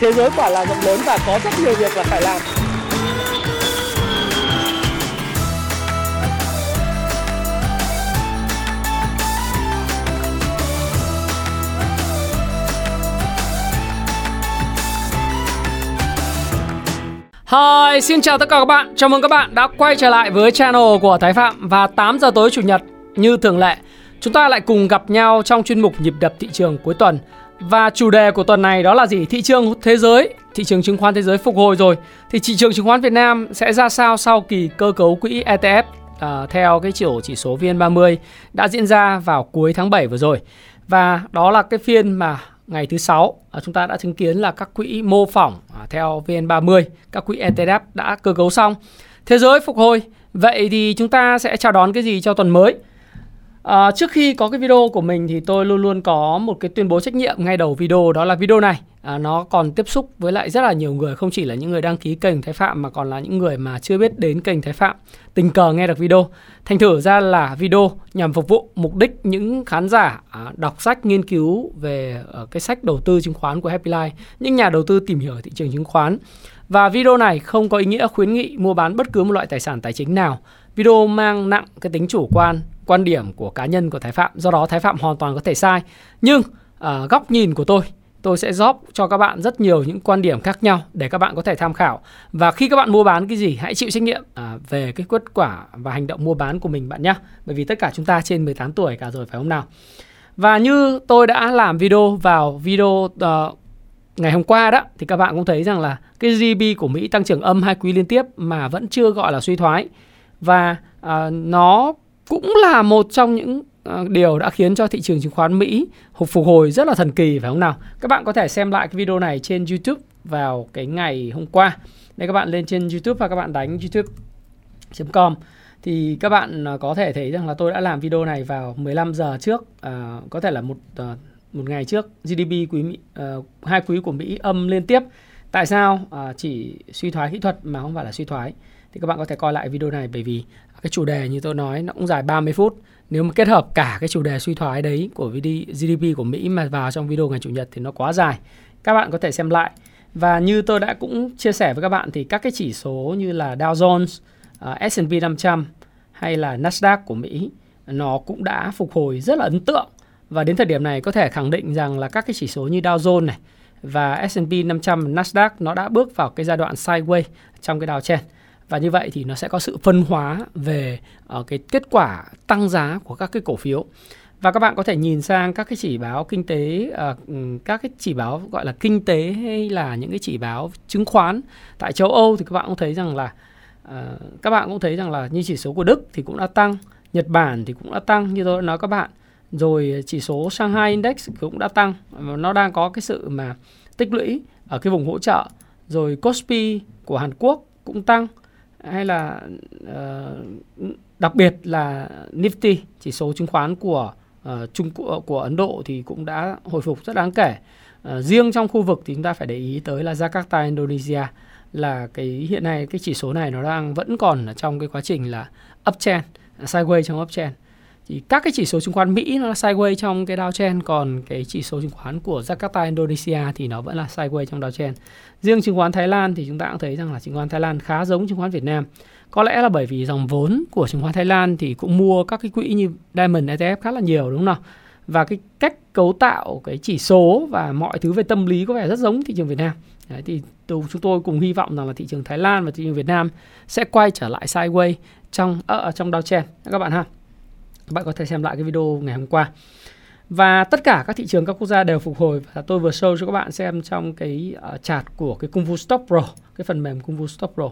thế giới quả là rộng lớn và có rất nhiều việc là phải làm Hi, xin chào tất cả các bạn. Chào mừng các bạn đã quay trở lại với channel của Thái Phạm và 8 giờ tối chủ nhật như thường lệ. Chúng ta lại cùng gặp nhau trong chuyên mục nhịp đập thị trường cuối tuần. Và chủ đề của tuần này đó là gì? Thị trường thế giới, thị trường chứng khoán thế giới phục hồi rồi. Thì thị trường chứng khoán Việt Nam sẽ ra sao sau kỳ cơ cấu quỹ ETF à, theo cái chiều chỉ số VN30 đã diễn ra vào cuối tháng 7 vừa rồi. Và đó là cái phiên mà ngày thứ sáu à, chúng ta đã chứng kiến là các quỹ mô phỏng à, theo VN30, các quỹ ETF đã cơ cấu xong. Thế giới phục hồi. Vậy thì chúng ta sẽ chào đón cái gì cho tuần mới? À, trước khi có cái video của mình thì tôi luôn luôn có một cái tuyên bố trách nhiệm ngay đầu video đó là video này. À, nó còn tiếp xúc với lại rất là nhiều người không chỉ là những người đăng ký kênh Thái Phạm mà còn là những người mà chưa biết đến kênh Thái Phạm. Tình cờ nghe được video. Thành thử ra là video nhằm phục vụ mục đích những khán giả à, đọc sách nghiên cứu về à, cái sách đầu tư chứng khoán của Happy Life những nhà đầu tư tìm hiểu thị trường chứng khoán. Và video này không có ý nghĩa khuyến nghị mua bán bất cứ một loại tài sản tài chính nào video mang nặng cái tính chủ quan quan điểm của cá nhân của Thái Phạm. Do đó Thái Phạm hoàn toàn có thể sai. Nhưng à, góc nhìn của tôi tôi sẽ góp cho các bạn rất nhiều những quan điểm khác nhau để các bạn có thể tham khảo. Và khi các bạn mua bán cái gì hãy chịu trách nhiệm à, về cái kết quả và hành động mua bán của mình bạn nhé bởi vì tất cả chúng ta trên 18 tuổi cả rồi phải không nào? Và như tôi đã làm video vào video uh, ngày hôm qua đó thì các bạn cũng thấy rằng là cái GDP của Mỹ tăng trưởng âm hai quý liên tiếp mà vẫn chưa gọi là suy thoái và uh, nó cũng là một trong những uh, điều đã khiến cho thị trường chứng khoán Mỹ phục hồi rất là thần kỳ phải không nào? Các bạn có thể xem lại cái video này trên YouTube vào cái ngày hôm qua. Đây các bạn lên trên YouTube và các bạn đánh youtube.com thì các bạn à, có thể thấy rằng là tôi đã làm video này vào 15 giờ trước, à, có thể là một à, một ngày trước GDP quý Mỹ, à, hai quý của Mỹ âm liên tiếp. Tại sao à, chỉ suy thoái kỹ thuật mà không phải là suy thoái? Thì các bạn có thể coi lại video này bởi vì cái chủ đề như tôi nói nó cũng dài 30 phút. Nếu mà kết hợp cả cái chủ đề suy thoái đấy của GDP của Mỹ mà vào trong video ngày chủ nhật thì nó quá dài. Các bạn có thể xem lại. Và như tôi đã cũng chia sẻ với các bạn thì các cái chỉ số như là Dow Jones, uh, S&P 500 hay là Nasdaq của Mỹ nó cũng đã phục hồi rất là ấn tượng. Và đến thời điểm này có thể khẳng định rằng là các cái chỉ số như Dow Jones này và S&P 500 Nasdaq nó đã bước vào cái giai đoạn sideways trong cái đào chen và như vậy thì nó sẽ có sự phân hóa về uh, cái kết quả tăng giá của các cái cổ phiếu. Và các bạn có thể nhìn sang các cái chỉ báo kinh tế uh, các cái chỉ báo gọi là kinh tế hay là những cái chỉ báo chứng khoán tại châu Âu thì các bạn cũng thấy rằng là uh, các bạn cũng thấy rằng là như chỉ số của Đức thì cũng đã tăng Nhật Bản thì cũng đã tăng như tôi đã nói các bạn. Rồi chỉ số Shanghai Index cũng đã tăng nó đang có cái sự mà tích lũy ở cái vùng hỗ trợ. Rồi Kospi của Hàn Quốc cũng tăng hay là uh, đặc biệt là Nifty chỉ số chứng khoán của uh, Trung của, của Ấn Độ thì cũng đã hồi phục rất đáng kể. Uh, riêng trong khu vực thì chúng ta phải để ý tới là Jakarta Indonesia là cái hiện nay cái chỉ số này nó đang vẫn còn ở trong cái quá trình là uptrend, sideways trong uptrend thì các cái chỉ số chứng khoán Mỹ nó là sideways trong cái downtrend còn cái chỉ số chứng khoán của Jakarta Indonesia thì nó vẫn là sideways trong downtrend. Riêng chứng khoán Thái Lan thì chúng ta cũng thấy rằng là chứng khoán Thái Lan khá giống chứng khoán Việt Nam. Có lẽ là bởi vì dòng vốn của chứng khoán Thái Lan thì cũng mua các cái quỹ như Diamond ETF khá là nhiều đúng không nào? Và cái cách cấu tạo cái chỉ số và mọi thứ về tâm lý có vẻ rất giống thị trường Việt Nam. Đấy, thì chúng tôi cùng hy vọng rằng là thị trường Thái Lan và thị trường Việt Nam sẽ quay trở lại sideways trong ở trong downtrend các bạn ha. Các bạn có thể xem lại cái video ngày hôm qua. Và tất cả các thị trường các quốc gia đều phục hồi và tôi vừa show cho các bạn xem trong cái uh, chart của cái Kung Fu Stop Pro, cái phần mềm Kung Fu Stop Pro.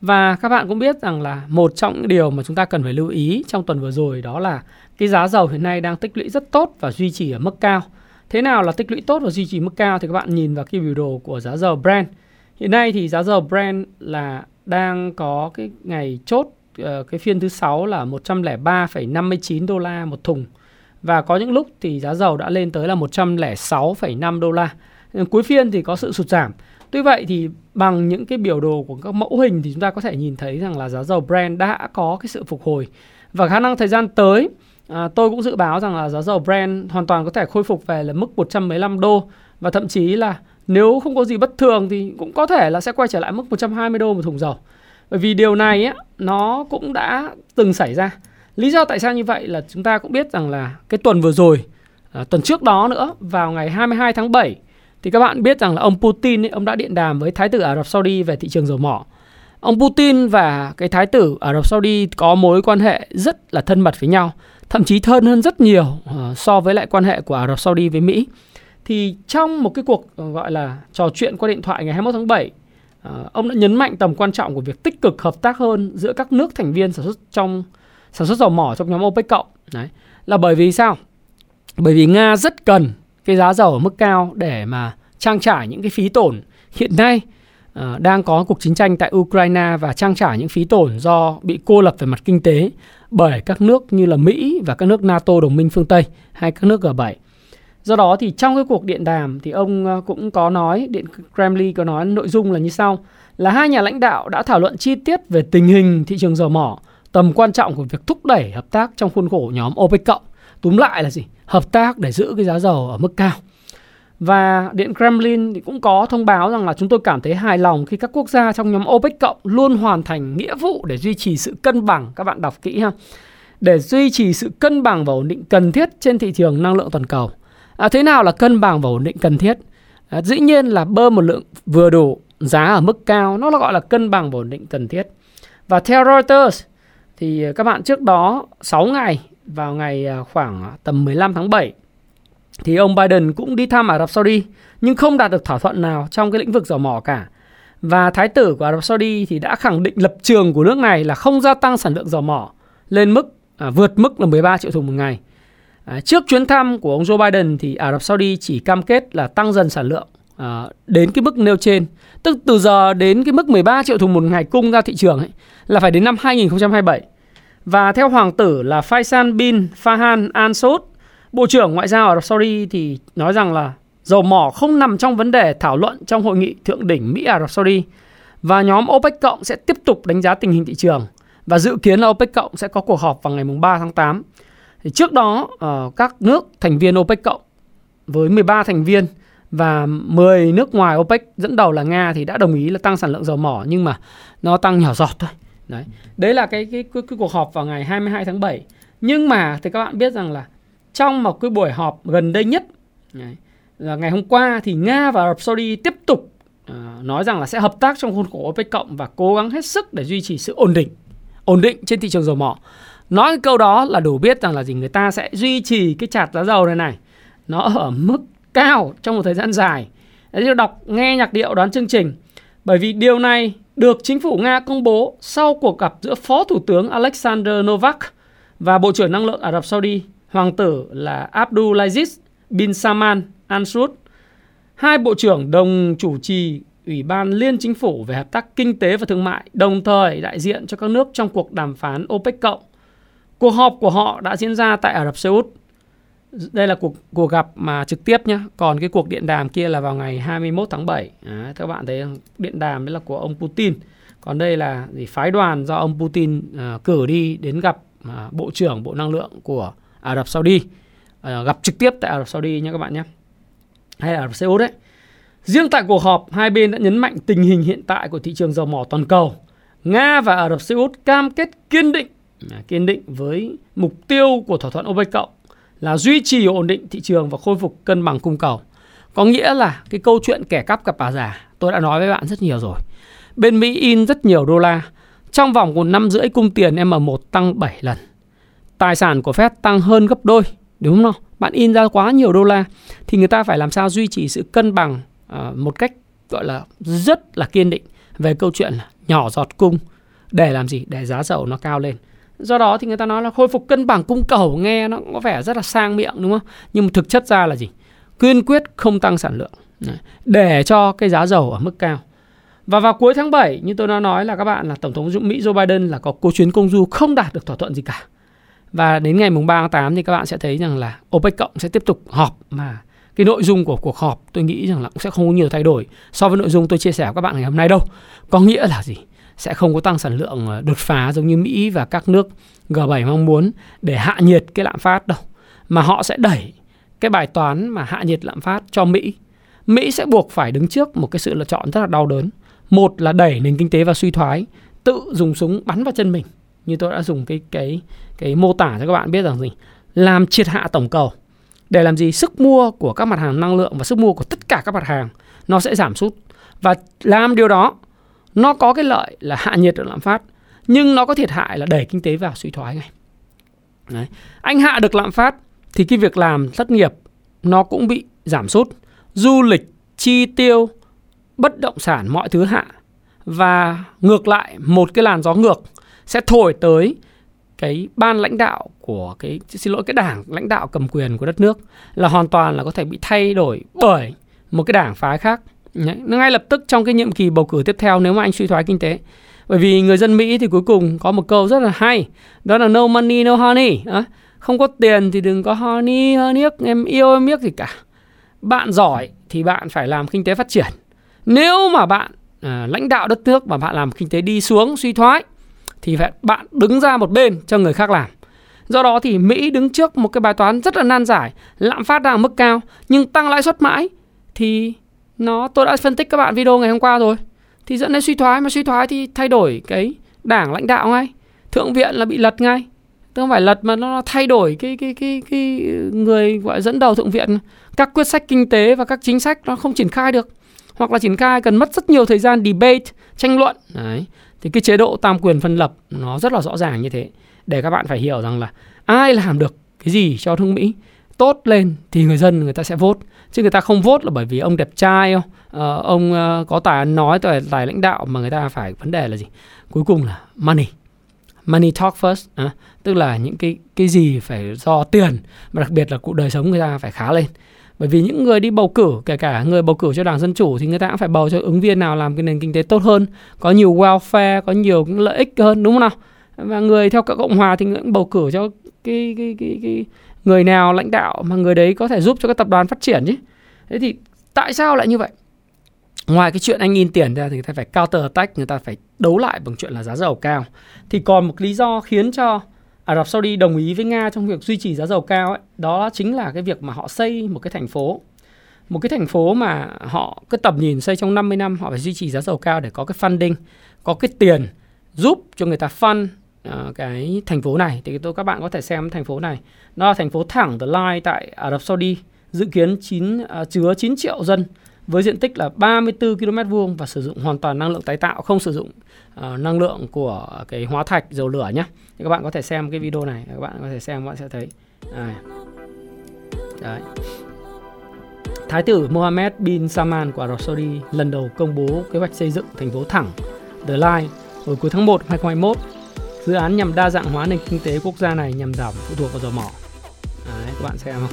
Và các bạn cũng biết rằng là một trong những điều mà chúng ta cần phải lưu ý trong tuần vừa rồi đó là cái giá dầu hiện nay đang tích lũy rất tốt và duy trì ở mức cao. Thế nào là tích lũy tốt và duy trì mức cao thì các bạn nhìn vào cái biểu đồ của giá dầu Brent. Hiện nay thì giá dầu Brent là đang có cái ngày chốt Ờ, cái phiên thứ sáu là 103,59 đô la một thùng và có những lúc thì giá dầu đã lên tới là 106,5 đô la. Ờ, cuối phiên thì có sự sụt giảm. Tuy vậy thì bằng những cái biểu đồ của các mẫu hình thì chúng ta có thể nhìn thấy rằng là giá dầu Brent đã có cái sự phục hồi và khả năng thời gian tới à, tôi cũng dự báo rằng là giá dầu Brent hoàn toàn có thể khôi phục về là mức 115 đô và thậm chí là nếu không có gì bất thường thì cũng có thể là sẽ quay trở lại mức 120 đô một thùng dầu. Bởi vì điều này á, nó cũng đã từng xảy ra. Lý do tại sao như vậy là chúng ta cũng biết rằng là cái tuần vừa rồi, à, tuần trước đó nữa, vào ngày 22 tháng 7 thì các bạn biết rằng là ông Putin ấy, ông đã điện đàm với Thái tử Ả Rập Saudi về thị trường dầu mỏ. Ông Putin và cái Thái tử Ả Rập Saudi có mối quan hệ rất là thân mật với nhau, thậm chí thân hơn rất nhiều uh, so với lại quan hệ của Ả Rập Saudi với Mỹ. Thì trong một cái cuộc à, gọi là trò chuyện qua điện thoại ngày 21 tháng 7, uh, ông đã nhấn mạnh tầm quan trọng của việc tích cực hợp tác hơn giữa các nước thành viên sản xuất trong sản xuất dầu mỏ trong nhóm OPEC cộng. Đấy, là bởi vì sao? Bởi vì Nga rất cần cái giá dầu ở mức cao để mà trang trải những cái phí tổn hiện nay uh, đang có cuộc chiến tranh tại Ukraine và trang trải những phí tổn do bị cô lập về mặt kinh tế bởi các nước như là Mỹ và các nước NATO đồng minh phương Tây hay các nước G7. Do đó thì trong cái cuộc điện đàm thì ông ờ, cũng có nói, Điện Kremlin có nói nội dung là như sau, là hai nhà lãnh đạo đã thảo luận chi tiết về tình hình thị trường dầu mỏ, tầm quan trọng của việc thúc đẩy hợp tác trong khuôn khổ nhóm OPEC cộng. Túm lại là gì? Hợp tác để giữ cái giá dầu ở mức cao. Và Điện Kremlin thì cũng có thông báo rằng là chúng tôi cảm thấy hài lòng khi các quốc gia trong nhóm OPEC cộng luôn hoàn thành nghĩa vụ để duy trì sự cân bằng. Các bạn đọc kỹ ha. Để duy trì sự cân bằng và ổn định cần thiết trên thị trường năng lượng toàn cầu. À, thế nào là cân bằng và ổn định cần thiết? À, dĩ nhiên là bơm một lượng vừa đủ giá ở mức cao nó là gọi là cân bằng và ổn định cần thiết. Và theo Reuters thì à, các bạn trước đó 6 ngày vào ngày à, khoảng tầm 15 tháng 7 thì ông Biden cũng đi thăm Ả Rập Saudi nhưng không đạt được thỏa thuận nào trong cái lĩnh vực dầu mỏ cả. Và thái tử của Ả Rập Saudi thì đã khẳng định lập trường của nước này là không gia tăng sản lượng dầu mỏ lên mức à, vượt mức là 13 triệu thùng một ngày. À, trước chuyến thăm của ông Joe Biden thì Ả Rập Saudi chỉ cam kết là tăng dần sản lượng à, đến cái mức nêu trên. Tức từ giờ đến cái mức 13 triệu thùng một ngày cung ra thị trường ấy, là phải đến năm 2027. Và theo hoàng tử là Faisal bin Fahan Al Saud, Bộ trưởng Ngoại giao Ả Rập Saudi thì nói rằng là dầu mỏ không nằm trong vấn đề thảo luận trong hội nghị thượng đỉnh Mỹ Ả Rập Saudi và nhóm OPEC cộng sẽ tiếp tục đánh giá tình hình thị trường và dự kiến là OPEC cộng sẽ có cuộc họp vào ngày 3 tháng 8. Thì trước đó ờ, các nước thành viên OPEC cộng với 13 thành viên và 10 nước ngoài OPEC dẫn đầu là Nga thì đã đồng ý là tăng sản lượng dầu mỏ nhưng mà nó tăng nhỏ giọt thôi. Đấy. Đấy là cái, cái cái cái cuộc họp vào ngày 22 tháng 7. Nhưng mà thì các bạn biết rằng là trong một cái buổi họp gần đây nhất đấy, là ngày hôm qua thì Nga và Ả Rập Saudi tiếp tục uh, nói rằng là sẽ hợp tác trong khuôn khổ OPEC cộng và cố gắng hết sức để duy trì sự ổn định ổn định trên thị trường dầu mỏ. Nói cái câu đó là đủ biết rằng là gì người ta sẽ duy trì cái chạt giá dầu này này nó ở mức cao trong một thời gian dài. Đấy, đọc nghe nhạc điệu đoán chương trình. Bởi vì điều này được chính phủ Nga công bố sau cuộc gặp giữa Phó Thủ tướng Alexander Novak và Bộ trưởng Năng lượng Ả Rập Saudi, Hoàng tử là Abdulaziz bin Salman Al Saud. Hai bộ trưởng đồng chủ trì Ủy ban Liên Chính phủ về hợp tác kinh tế và thương mại, đồng thời đại diện cho các nước trong cuộc đàm phán OPEC cộng. Cuộc họp của họ đã diễn ra tại Ả Rập Xê Út. Đây là cuộc cuộc gặp mà trực tiếp nhé. Còn cái cuộc điện đàm kia là vào ngày 21 tháng 7. À, các bạn thấy điện đàm đấy là của ông Putin. Còn đây là gì phái đoàn do ông Putin à, cử đi đến gặp à, Bộ trưởng Bộ Năng lượng của Ả Rập Saudi. À, gặp trực tiếp tại Ả Rập Saudi nhé các bạn nhé. Hay là Ả Rập Xê Út đấy. Riêng tại cuộc họp, hai bên đã nhấn mạnh tình hình hiện tại của thị trường dầu mỏ toàn cầu. Nga và Ả Rập Xê Út cam kết kiên định À, kiên định với mục tiêu của thỏa thuận OPEC cộng là duy trì ổn định thị trường và khôi phục cân bằng cung cầu. Có nghĩa là cái câu chuyện kẻ cắp cặp bà già tôi đã nói với bạn rất nhiều rồi. Bên Mỹ in rất nhiều đô la. Trong vòng một năm rưỡi cung tiền M1 tăng 7 lần. Tài sản của Fed tăng hơn gấp đôi. Đúng không? Bạn in ra quá nhiều đô la thì người ta phải làm sao duy trì sự cân bằng uh, một cách gọi là rất là kiên định về câu chuyện là nhỏ giọt cung để làm gì? Để giá dầu nó cao lên. Do đó thì người ta nói là khôi phục cân bằng cung cầu nghe nó có vẻ rất là sang miệng, đúng không? Nhưng mà thực chất ra là gì? Kiên quyết không tăng sản lượng để cho cái giá dầu ở mức cao. Và vào cuối tháng 7 như tôi đã nói là các bạn là Tổng thống Mỹ Joe Biden là có cuộc chuyến công du không đạt được thỏa thuận gì cả. Và đến ngày mùng 3 tháng 8 thì các bạn sẽ thấy rằng là OPEC cộng sẽ tiếp tục họp mà cái nội dung của cuộc họp tôi nghĩ rằng là cũng sẽ không có nhiều thay đổi so với nội dung tôi chia sẻ với các bạn ngày hôm nay đâu. Có nghĩa là gì? Sẽ không có tăng sản lượng ờ, đột phá giống như Mỹ và các nước G7 mong muốn để hạ nhiệt cái lạm phát đâu. Mà họ sẽ đẩy cái bài toán mà hạ nhiệt lạm phát cho Mỹ Mỹ sẽ buộc phải đứng trước một cái sự lựa chọn rất là đau đớn. Một là đẩy nền kinh tế vào suy thoái, tự dùng súng bắn vào chân mình. Như tôi đã dùng cái cái cái mô tả cho các bạn biết rằng gì, làm triệt hạ tổng cầu. Để làm gì? Sức mua của các mặt hàng năng lượng và sức mua của tất cả các mặt hàng nó sẽ giảm sút và làm điều đó nó có cái lợi là hạ nhiệt được lạm phát nhưng nó có thiệt hại là đẩy kinh tế vào suy thoái ngay. Đấy. Anh hạ được lạm phát thì cái việc làm thất nghiệp nó cũng bị giảm sút. Du lịch, chi tiêu, bất động sản mọi thứ hạ và ngược lại một cái làn gió ngược sẽ thổi tới cái ban lãnh đạo của cái xin lỗi cái đảng lãnh đạo cầm quyền của đất nước là hoàn toàn là có thể bị thay đổi bởi một cái đảng phái khác ngay lập tức trong cái nhiệm kỳ bầu cử tiếp theo nếu mà anh suy thoái kinh tế. Bởi vì người dân Mỹ thì cuối cùng có một câu rất là hay đó là no money no honey à, không có tiền thì đừng có honey honey em yêu em biết gì cả. Bạn giỏi thì bạn phải làm kinh tế phát triển. Nếu mà bạn à, lãnh đạo đất nước mà bạn làm kinh tế đi xuống suy thoái thì phải bạn đứng ra một bên cho người khác làm. Do đó thì Mỹ đứng trước một cái bài toán rất là nan giải lạm phát đang ở mức cao nhưng tăng lãi suất mãi thì nó, tôi đã phân tích các bạn video ngày hôm qua rồi. Thì dẫn đến suy thoái, mà suy thoái thì thay đổi cái đảng lãnh đạo ngay. Thượng viện là bị lật ngay. Tức không phải lật mà nó thay đổi cái cái cái cái người, gọi dẫn đầu thượng viện. Các quyết sách kinh tế và các chính sách nó không triển khai được. Hoặc là triển khai cần mất rất nhiều thời gian debate, tranh luận. Đấy. Thì cái chế độ tam quyền phân lập nó rất là rõ ràng như thế. Để các bạn phải hiểu rằng là ai làm được cái gì cho thương Mỹ? Tốt lên thì người dân người ta sẽ vote. Chứ người ta không vote là bởi vì ông đẹp trai không uh, ông uh, có tài nói tài, tài lãnh đạo mà người ta phải vấn đề là gì? Cuối cùng là money. Money talk first à, tức là những cái cái gì phải do tiền mà đặc biệt là cuộc đời sống người ta phải khá lên. Bởi vì những người đi bầu cử kể cả người bầu cử cho đảng dân chủ thì người ta cũng phải bầu cho ứng viên nào làm cái nền kinh tế tốt hơn có nhiều welfare có nhiều lợi ích hơn đúng không nào? Và người theo cộng hòa thì cũng bầu cử cho cái cái cái cái người nào lãnh đạo mà người đấy có thể giúp cho các tập đoàn phát triển chứ? Thế thì tại sao lại như vậy? Ngoài cái chuyện anh in tiền ra thì người ta phải counter attack người ta phải đấu lại bằng chuyện là giá dầu cao. Thì còn một lý do khiến cho Ả Rập Saudi đồng ý với Nga trong việc duy trì giá dầu cao ấy, đó chính là cái việc mà họ xây một cái thành phố. Một cái thành phố mà họ cứ tầm nhìn xây trong 50 năm họ phải duy trì giá dầu cao để có cái funding có cái tiền giúp cho người ta fund uh, cái thành phố này thì tôi các bạn có thể xem thành phố này nó là thành phố thẳng The Line tại Ả Rập Saudi dự kiến 9 uh, à, chứa 9 triệu dân với diện tích là 34 km vuông và sử dụng hoàn toàn năng lượng tái tạo, không sử dụng uh, năng lượng của cái hóa thạch dầu lửa nhé. Thì các bạn có thể xem cái video này, các bạn có thể xem các bạn sẽ thấy. À. Đấy. Thái tử Mohammed bin Salman của Ả Rập Saudi lần đầu công bố kế hoạch xây dựng thành phố thẳng The Line hồi cuối tháng 1 2021. Dự án nhằm đa dạng hóa nền kinh tế quốc gia này nhằm giảm phụ thuộc vào dầu mỏ. Đấy, các bạn xem không?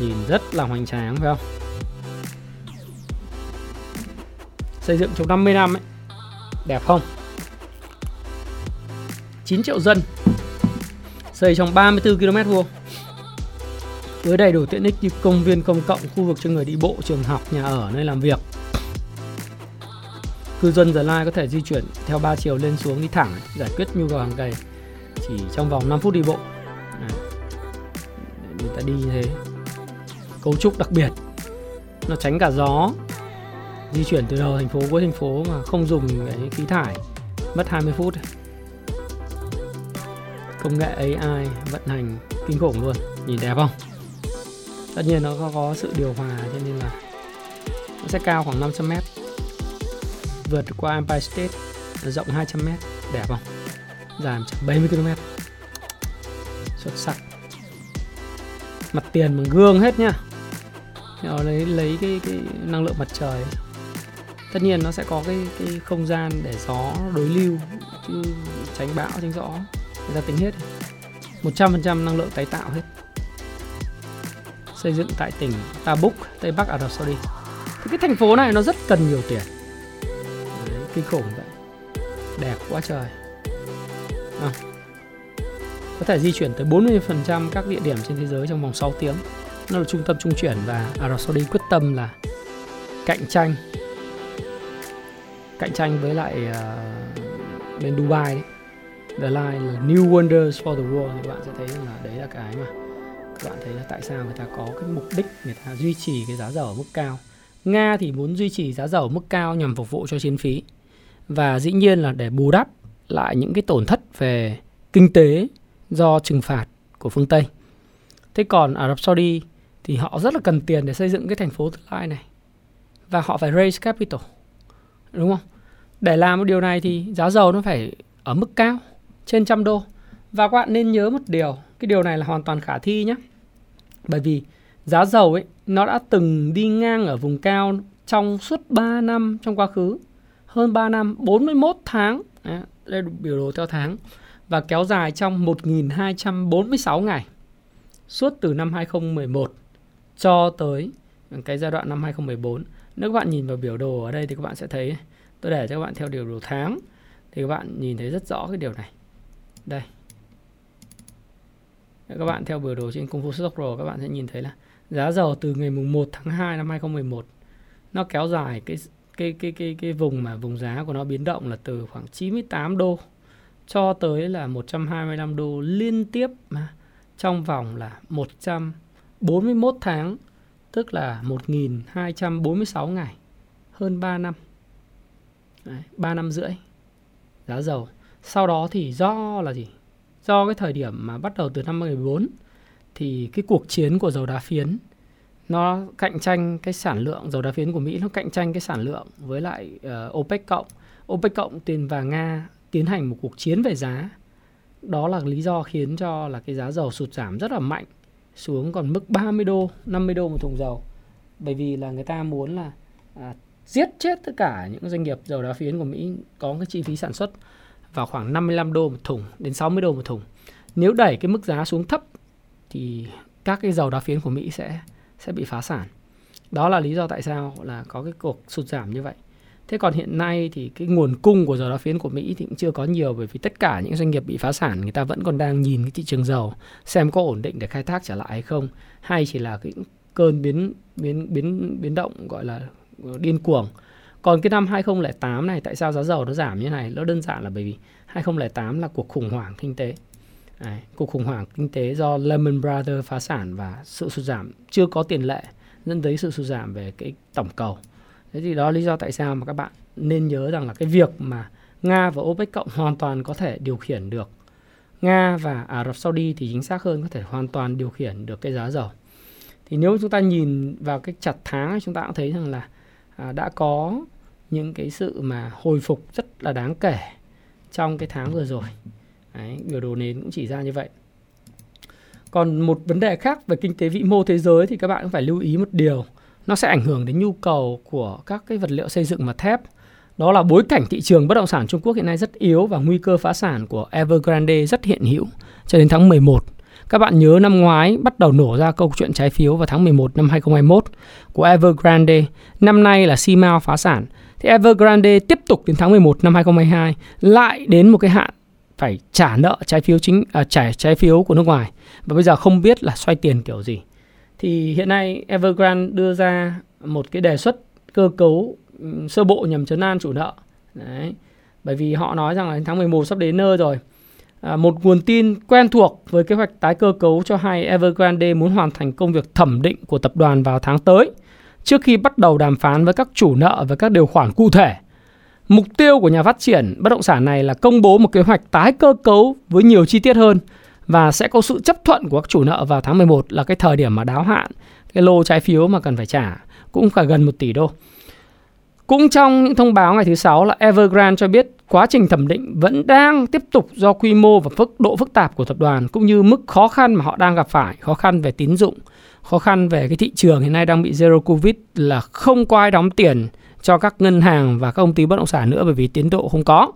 Nhìn rất là hoành tráng phải không? xây dựng trong 50 năm ấy đẹp không 9 triệu dân xây trong 34 km vuông với đầy đủ tiện ích như công viên công cộng khu vực cho người đi bộ trường học nhà ở nơi làm việc cư dân Gia Lai có thể di chuyển theo 3 chiều lên xuống đi thẳng giải quyết nhu cầu hàng ngày chỉ trong vòng 5 phút đi bộ. Đấy. người ta đi như thế. Cấu trúc đặc biệt. Nó tránh cả gió di chuyển từ đầu thành phố cuối thành phố mà không dùng cái khí thải mất 20 phút. Công nghệ AI vận hành kinh khủng luôn nhìn đẹp không? Tất nhiên nó có, có sự điều hòa cho nên là nó sẽ cao khoảng 500 mét vượt qua Empire State, rộng 200 mét, đẹp không? Dài 170 km xuất sắc. Mặt tiền bằng gương hết nhá. Nó lấy lấy cái cái năng lượng mặt trời. Tất nhiên nó sẽ có cái cái không gian để gió đối lưu, chứ tránh bão, tránh gió. Người ta tính hết. 100% năng lượng tái tạo hết. Xây dựng tại tỉnh Tabuk, Tây Bắc. Ả Rập Saudi thì cái thành phố này nó rất cần nhiều tiền kinh khủng vậy. Đẹp quá trời. À, có thể di chuyển tới 40% các địa điểm trên thế giới trong vòng 6 tiếng. Nó là trung tâm trung chuyển và Ả Rập Saudi quyết tâm là cạnh tranh cạnh tranh với lại uh, bên Dubai đấy. The Line là New Wonders for the World. Thì bạn sẽ thấy là đấy là cái mà các bạn thấy là tại sao người ta có cái mục đích người ta duy trì cái giá dầu ở mức cao. Nga thì muốn duy trì giá dầu mức cao nhằm phục vụ cho chiến phí và dĩ nhiên là để bù đắp lại những cái tổn thất về kinh tế do trừng phạt của phương Tây. Thế còn Ả Rập Saudi thì họ rất là cần tiền để xây dựng cái thành phố tương lai này và họ phải raise capital, đúng không? Để làm một điều này thì giá dầu nó phải ở mức cao, trên trăm đô và các bạn nên nhớ một điều, cái điều này là hoàn toàn khả thi nhé bởi vì giá dầu ấy, nó đã từng đi ngang ở vùng cao trong suốt 3 năm trong quá khứ hơn 3 năm 41 tháng. Đấy, đây là biểu đồ theo tháng. Và kéo dài trong 1246 ngày suốt từ năm 2011 cho tới cái giai đoạn năm 2014 nếu các bạn nhìn vào biểu đồ ở đây thì các bạn sẽ thấy tôi để cho các bạn theo biểu đồ tháng thì các bạn nhìn thấy rất rõ cái điều này. Đây. Các bạn theo biểu đồ trên Kung Fu Stock Pro các bạn sẽ nhìn thấy là giá dầu từ ngày mùng 1 tháng 2 năm 2011 nó kéo dài cái cái cái cái cái vùng mà vùng giá của nó biến động là từ khoảng 98 đô cho tới là 125 đô liên tiếp mà trong vòng là 141 tháng tức là 1246 ngày hơn 3 năm. Đấy, 3 năm rưỡi giá dầu. Sau đó thì do là gì? Do cái thời điểm mà bắt đầu từ năm 2014 thì cái cuộc chiến của dầu đá phiến nó cạnh tranh cái sản lượng dầu đá phiến của Mỹ nó cạnh tranh cái sản lượng với lại uh, OPEC cộng. OPEC cộng tiền và Nga tiến hành một cuộc chiến về giá. Đó là lý do khiến cho là cái giá dầu sụt giảm rất là mạnh xuống còn mức 30 đô 50 đô một thùng dầu. Bởi vì là người ta muốn là à, giết chết tất cả những doanh nghiệp dầu đá phiến của Mỹ có cái chi phí sản xuất vào khoảng 55 đô một thùng đến 60 đô một thùng. Nếu đẩy cái mức giá xuống thấp thì các cái dầu đá phiến của Mỹ sẽ sẽ bị phá sản. Đó là lý do tại sao là có cái cuộc sụt giảm như vậy. Thế còn hiện nay thì cái nguồn cung của dầu đá phiến của Mỹ thì cũng chưa có nhiều, bởi vì tất cả những doanh nghiệp bị phá sản, người ta vẫn còn đang nhìn cái thị trường dầu, xem có ổn định để khai thác trở lại hay không, hay chỉ là cái cơn biến biến biến biến động gọi là điên cuồng còn cái năm 2008 này, tại sao giá dầu nó giảm như này? Nó đơn giản là bởi vì 2008 là cuộc khủng hoảng kinh tế. Đấy, cuộc khủng hoảng kinh tế do Lehman Brothers phá sản và sự sụt giảm chưa có tiền lệ dẫn tới sự sụt giảm về cái tổng cầu. Thế thì đó là lý do tại sao mà các bạn nên nhớ rằng là cái việc mà Nga và OPEC cộng hoàn toàn có thể điều khiển được Nga và Ả Rập Saudi thì chính xác hơn có thể hoàn toàn điều khiển được cái giá dầu. Thì nếu chúng ta nhìn vào cái chặt tháng chúng ta cũng thấy rằng là à, đã có những cái sự mà hồi phục rất là đáng kể trong cái tháng vừa rồi. Đấy, biểu đồ nến cũng chỉ ra như vậy. Còn một vấn đề khác về kinh tế vĩ mô thế giới thì các bạn cũng phải lưu ý một điều. Nó sẽ ảnh hưởng đến nhu cầu của các cái vật liệu xây dựng và thép. Đó là bối cảnh thị trường bất động sản Trung Quốc hiện nay rất yếu và nguy cơ phá sản của Evergrande rất hiện hữu cho đến tháng 11 các bạn nhớ năm ngoái bắt đầu nổ ra câu chuyện trái phiếu vào tháng 11 năm 2021 của Evergrande. Năm nay là Simao phá sản. Thì Evergrande tiếp tục đến tháng 11 năm 2022 lại đến một cái hạn phải trả nợ trái phiếu chính à, trả trái phiếu của nước ngoài và bây giờ không biết là xoay tiền kiểu gì. Thì hiện nay Evergrande đưa ra một cái đề xuất cơ cấu sơ bộ nhằm chấn an chủ nợ. Đấy. Bởi vì họ nói rằng là tháng 11 sắp đến nơi rồi À, một nguồn tin quen thuộc với kế hoạch tái cơ cấu cho hay Evergrande muốn hoàn thành công việc thẩm định của tập đoàn vào tháng tới trước khi bắt đầu đàm phán với các chủ nợ về các điều khoản cụ thể. Mục tiêu của nhà phát triển bất động sản này là công bố một kế hoạch tái cơ cấu với nhiều chi tiết hơn và sẽ có sự chấp thuận của các chủ nợ vào tháng 11 là cái thời điểm mà đáo hạn cái lô trái phiếu mà cần phải trả cũng phải gần 1 tỷ đô. Cũng trong những thông báo ngày thứ sáu là Evergrande cho biết quá trình thẩm định vẫn đang tiếp tục do quy mô và phức độ phức tạp của tập đoàn cũng như mức khó khăn mà họ đang gặp phải, khó khăn về tín dụng, khó khăn về cái thị trường hiện nay đang bị zero covid là không có ai đóng tiền cho các ngân hàng và các công ty bất động sản nữa bởi vì tiến độ không có.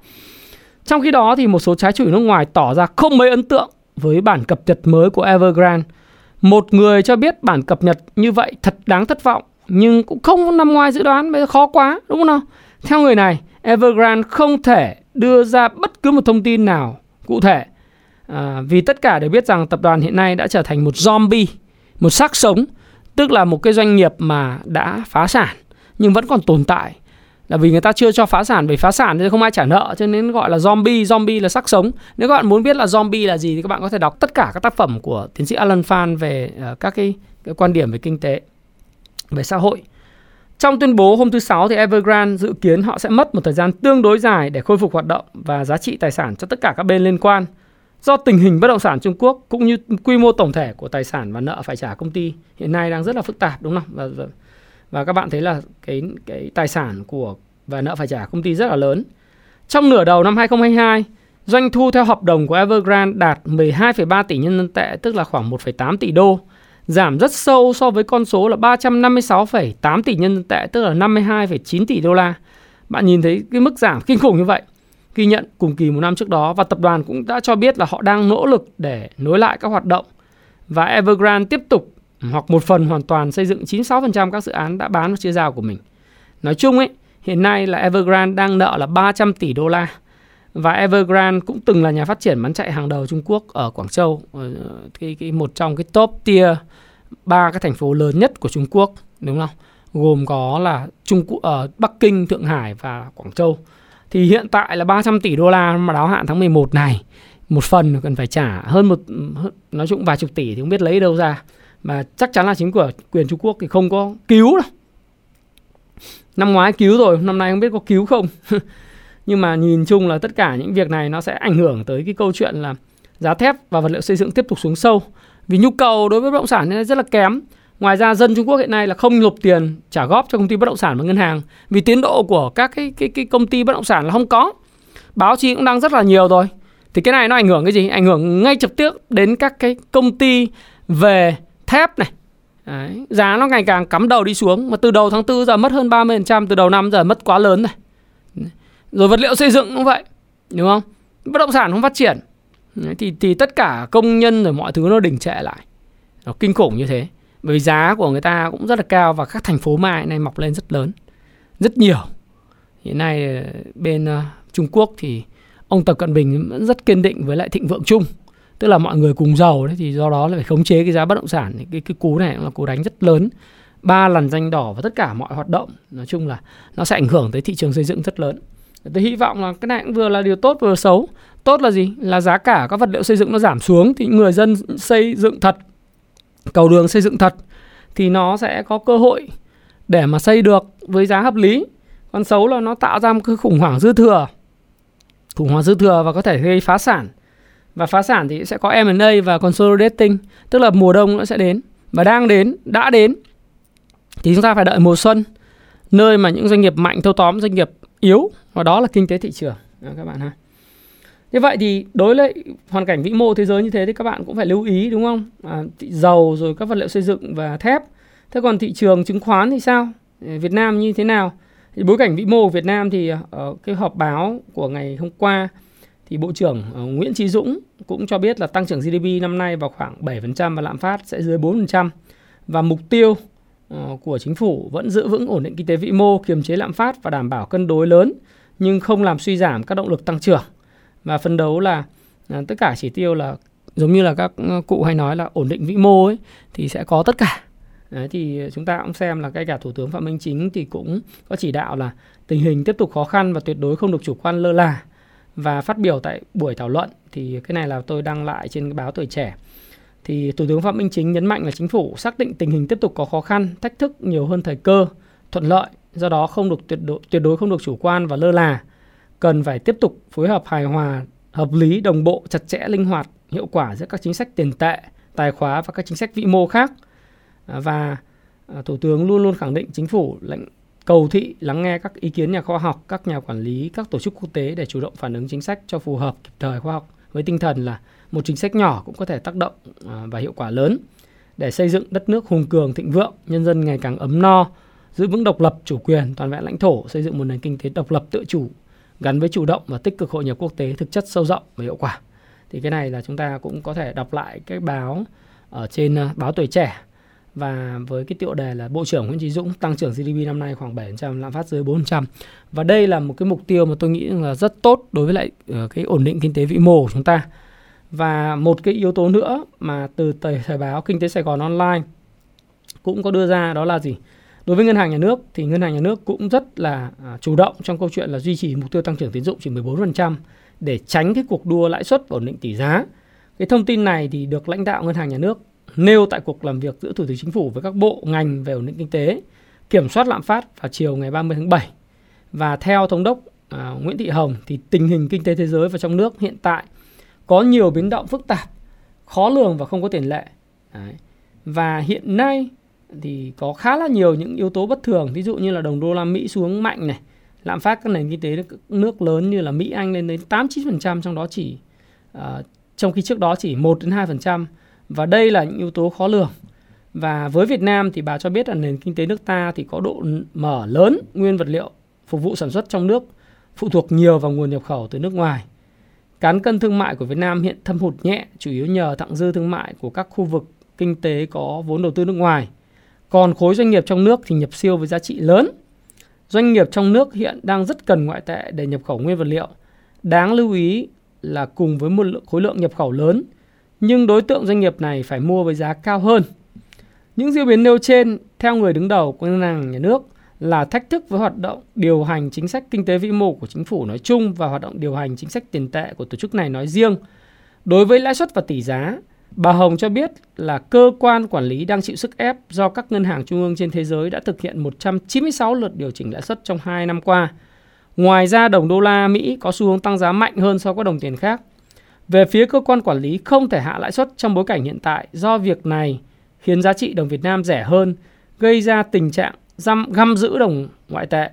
Trong khi đó thì một số trái chủ nước ngoài tỏ ra không mấy ấn tượng với bản cập nhật mới của Evergrande. Một người cho biết bản cập nhật như vậy thật đáng thất vọng nhưng cũng không nằm ngoài dự đoán, bây giờ khó quá đúng không nào? Theo người này, Evergrande không thể đưa ra bất cứ một thông tin nào cụ thể à, vì tất cả đều biết rằng tập đoàn hiện nay đã trở thành một zombie, một xác sống, tức là một cái doanh nghiệp mà đã phá sản nhưng vẫn còn tồn tại là vì người ta chưa cho phá sản vì phá sản thì không ai trả nợ cho nên gọi là zombie zombie là xác sống nếu các bạn muốn biết là zombie là gì thì các bạn có thể đọc tất cả các tác phẩm của tiến sĩ Alan Phan về uh, các cái, cái quan điểm về kinh tế về xã hội Trong tuyên bố hôm thứ Sáu thì Evergrande dự kiến họ sẽ mất một thời gian tương đối dài để khôi phục hoạt động và giá trị tài sản cho tất cả các bên liên quan. Do tình hình bất động sản Trung Quốc cũng như quy mô tổng thể của tài sản và nợ phải trả công ty hiện nay đang rất là phức tạp đúng không? Và, và, và các bạn thấy là cái cái tài sản của và nợ phải trả công ty rất là lớn. Trong nửa đầu năm 2022, doanh thu theo hợp đồng của Evergrande đạt 12,3 tỷ nhân dân tệ, tức là khoảng 1,8 tỷ đô giảm rất sâu so với con số là 356,8 tỷ nhân dân tệ, tức là 52,9 tỷ đô la. Bạn nhìn thấy cái mức giảm kinh khủng như vậy, ghi nhận cùng kỳ một năm trước đó và tập đoàn cũng đã cho biết là họ đang nỗ lực để nối lại các hoạt động và Evergrande tiếp tục hoặc một phần hoàn toàn xây dựng 96% các dự án đã bán và chia giao của mình. Nói chung ấy, hiện nay là Evergrande đang nợ là 300 tỷ đô la và Evergrande cũng từng là nhà phát triển bán chạy hàng đầu Trung Quốc ở Quảng Châu, ờ, cái, cái một trong cái top tier ba cái thành phố lớn nhất của Trung Quốc, đúng không? Gồm có là Trung Quốc ở Bắc Kinh, Thượng Hải và Quảng Châu. Thì hiện tại là 300 tỷ đô la mà đáo hạn tháng 11 này, một phần cần phải trả hơn một nói chung vài chục tỷ thì không biết lấy đâu ra. Mà chắc chắn là chính của quyền Trung Quốc thì không có cứu đâu. Năm ngoái cứu rồi, năm nay không biết có cứu không. nhưng mà nhìn chung là tất cả những việc này nó sẽ ảnh hưởng tới cái câu chuyện là giá thép và vật liệu xây dựng tiếp tục xuống sâu. Vì nhu cầu đối với bất động sản rất là kém. Ngoài ra dân Trung Quốc hiện nay là không nộp tiền trả góp cho công ty bất động sản và ngân hàng. Vì tiến độ của các cái cái cái công ty bất động sản là không có. Báo chí cũng đang rất là nhiều rồi. Thì cái này nó ảnh hưởng cái gì? Ảnh hưởng ngay trực tiếp đến các cái công ty về thép này. Đấy, giá nó ngày càng cắm đầu đi xuống mà từ đầu tháng 4 giờ mất hơn 30% từ đầu năm giờ mất quá lớn rồi rồi vật liệu xây dựng cũng vậy đúng không? Bất động sản không phát triển. Thì thì tất cả công nhân rồi mọi thứ nó đình trệ lại. Nó kinh khủng như thế. Bởi vì giá của người ta cũng rất là cao và các thành phố mai này mọc lên rất lớn rất nhiều. Hiện nay ờ, bên uh, Trung Quốc thì ông Tập Cận Bình vẫn rất kiên định với lại thịnh vượng chung tức là mọi người cùng giàu đấy, thì do đó là phải khống chế cái giá bất động sản cái cái cú này là cú đánh rất lớn. Ba lần danh đỏ và tất cả mọi hoạt động, nói chung là nó sẽ ảnh hưởng tới thị trường xây dựng rất lớn. Tôi hy vọng là cái này cũng vừa là điều tốt, vừa xấu. Tốt là gì? Là giá cả các vật liệu xây dựng nó giảm xuống thì người dân xây dựng thật, cầu đường xây dựng thật, thì nó sẽ có cơ hội để mà xây được với giá hợp lý. Còn xấu là nó tạo ra một cái khủng hoảng dư thừa, khủng hoảng dư thừa và có thể gây phá sản và phá sản thì sẽ có M&A và consolidating tức là mùa đông nó sẽ đến và đang đến đã đến. Thì chúng ta phải đợi mùa xuân nơi mà những doanh nghiệp mạnh thâu tóm doanh nghiệp yếu và đó là kinh tế thị trường. Đó, các bạn ha. Như vậy thì đối với hoàn cảnh vĩ mô thế giới như thế thì các bạn cũng phải lưu ý đúng không? À, dầu rồi các vật liệu xây dựng và thép. Thế còn thị trường chứng khoán thì sao? Ờ, Việt Nam như thế nào? Thì bối cảnh vĩ mô của Việt Nam thì ở cái họp báo của ngày hôm qua thì Bộ trưởng ờ, Nguyễn Chí Dũng cũng cho biết là tăng trưởng GDP năm nay vào khoảng 7% và lạm phát sẽ dưới 4% và mục tiêu ờ, của chính phủ vẫn giữ vững ổn định kinh tế vĩ mô, kiềm chế lạm phát và đảm bảo cân đối lớn nhưng không làm suy giảm các động lực tăng trưởng. Và phân đấu là ờ, tất cả chỉ tiêu là giống như là các cụ hay nói là ổn định vĩ mô ấy thì sẽ có tất cả. Đấy, thì chúng ta cũng xem là ngay cả thủ tướng phạm minh chính thì cũng có chỉ đạo là tình hình tiếp tục khó khăn và tuyệt đối không được chủ quan lơ là và phát biểu tại buổi thảo luận thì cái này là tôi đăng lại trên báo tuổi trẻ thì Thủ tướng Phạm Minh Chính nhấn mạnh là chính phủ xác định tình hình tiếp tục có khó khăn, thách thức nhiều hơn thời cơ, thuận lợi, do đó không được tuyệt đối, tuyệt đối không được chủ quan và lơ là, cần phải tiếp tục phối hợp hài hòa, hợp lý, đồng bộ, chặt chẽ, linh hoạt, hiệu quả giữa các chính sách tiền tệ, tài khóa và các chính sách vĩ mô khác. Và à, Thủ tướng luôn luôn khẳng định chính phủ lệnh cầu thị lắng nghe các ý kiến nhà khoa học, các nhà quản lý, các tổ chức quốc tế để chủ động phản ứng chính sách cho phù hợp kịp thời khoa học với tinh thần là một chính sách nhỏ cũng có thể tác động à, và hiệu quả lớn để xây dựng đất nước hùng cường thịnh vượng, nhân dân ngày càng ấm no, giữ vững độc lập, chủ quyền, toàn vẹn lãnh thổ, xây dựng một nền kinh tế độc lập tự chủ gắn với chủ động và tích cực hội nhập quốc tế thực chất sâu rộng và hiệu quả. Thì cái này là chúng ta cũng có thể đọc lại cái báo ở trên à, báo Tuổi Trẻ và với cái tiêu đề là Bộ trưởng Nguyễn Chí Dũng tăng trưởng GDP năm nay khoảng 7%, lạm phát dưới 400. Và đây là một cái mục tiêu mà tôi nghĩ là rất tốt đối với lại ờ, cái ổn định kinh tế vĩ mô của chúng ta. Và một cái yếu tố nữa mà từ tờ thời báo Kinh tế Sài Gòn Online cũng có đưa ra đó là gì? Đối với ngân hàng nhà nước thì ngân hàng nhà nước cũng rất là à, chủ động trong câu chuyện là duy trì mục tiêu tăng trưởng tín dụng chỉ 14% để tránh cái cuộc đua lãi suất ổn định tỷ giá. Cái thông tin này thì được lãnh đạo ngân hàng nhà nước nêu tại cuộc làm việc giữa Thủ tướng Chính phủ với các bộ ngành về ổn định kinh tế kiểm soát lạm phát vào chiều ngày 30 tháng 7. Và theo thống đốc à, Nguyễn Thị Hồng thì tình hình kinh tế thế giới và trong nước hiện tại có nhiều biến động phức tạp, khó lường và không có tiền lệ. Đấy. Và hiện nay thì có khá là nhiều những yếu tố bất thường, ví dụ như là đồng đô la Mỹ xuống mạnh này, lạm phát các nền kinh tế nước lớn như là Mỹ Anh lên đến 8 9% trong đó chỉ uh, trong khi trước đó chỉ 1 đến 2% và đây là những yếu tố khó lường. Và với Việt Nam thì bà cho biết là nền kinh tế nước ta thì có độ mở lớn nguyên vật liệu phục vụ sản xuất trong nước phụ thuộc nhiều vào nguồn nhập khẩu từ nước ngoài. Cán cân thương mại của Việt Nam hiện thâm hụt nhẹ chủ yếu nhờ thặng dư thương mại của các khu vực kinh tế có vốn đầu tư nước ngoài. Còn khối doanh nghiệp trong nước thì nhập siêu với giá trị lớn. Doanh nghiệp trong nước hiện đang rất cần ngoại tệ để nhập khẩu nguyên vật liệu. Đáng lưu ý là cùng với một lượng khối lượng nhập khẩu lớn, nhưng đối tượng doanh nghiệp này phải mua với giá cao hơn. Những diễn biến nêu trên, theo người đứng đầu của ngân hàng nhà nước, là thách thức với hoạt động điều hành chính sách kinh tế vĩ mô của chính phủ nói chung và hoạt động điều hành chính sách tiền tệ của tổ chức này nói riêng. Đối với lãi suất và tỷ giá, bà Hồng cho biết là cơ quan quản lý đang chịu sức ép do các ngân hàng trung ương trên thế giới đã thực hiện 196 lượt điều chỉnh lãi suất trong 2 năm qua. Ngoài ra, đồng đô la Mỹ có xu hướng tăng giá mạnh hơn so với các đồng tiền khác. Về phía cơ quan quản lý không thể hạ lãi suất trong bối cảnh hiện tại do việc này khiến giá trị đồng Việt Nam rẻ hơn, gây ra tình trạng găm, găm giữ đồng ngoại tệ.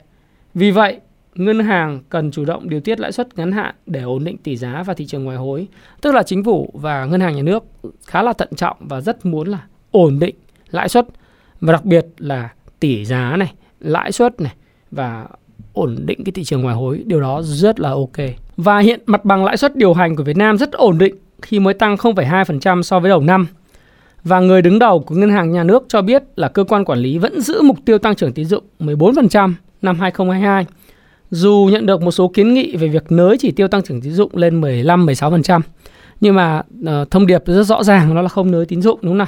Vì vậy, ngân hàng cần chủ động điều tiết lãi suất ngắn hạn để ổn định tỷ giá và thị trường ngoại hối. Tức là chính phủ và ngân hàng nhà nước khá là thận trọng và rất muốn là ổn định lãi suất và đặc biệt là tỷ giá này, lãi suất này và ổn định cái thị trường ngoại hối, điều đó rất là ok. Và hiện mặt bằng lãi suất điều hành của Việt Nam rất ổn định khi mới tăng 0,2% so với đầu năm. Và người đứng đầu của ngân hàng nhà nước cho biết là cơ quan quản lý vẫn giữ mục tiêu tăng trưởng tín dụng 14% năm 2022. Dù nhận được một số kiến nghị về việc nới chỉ tiêu tăng trưởng tín dụng lên 15-16%, nhưng mà uh, thông điệp rất rõ ràng đó là không nới tín dụng đúng không nào?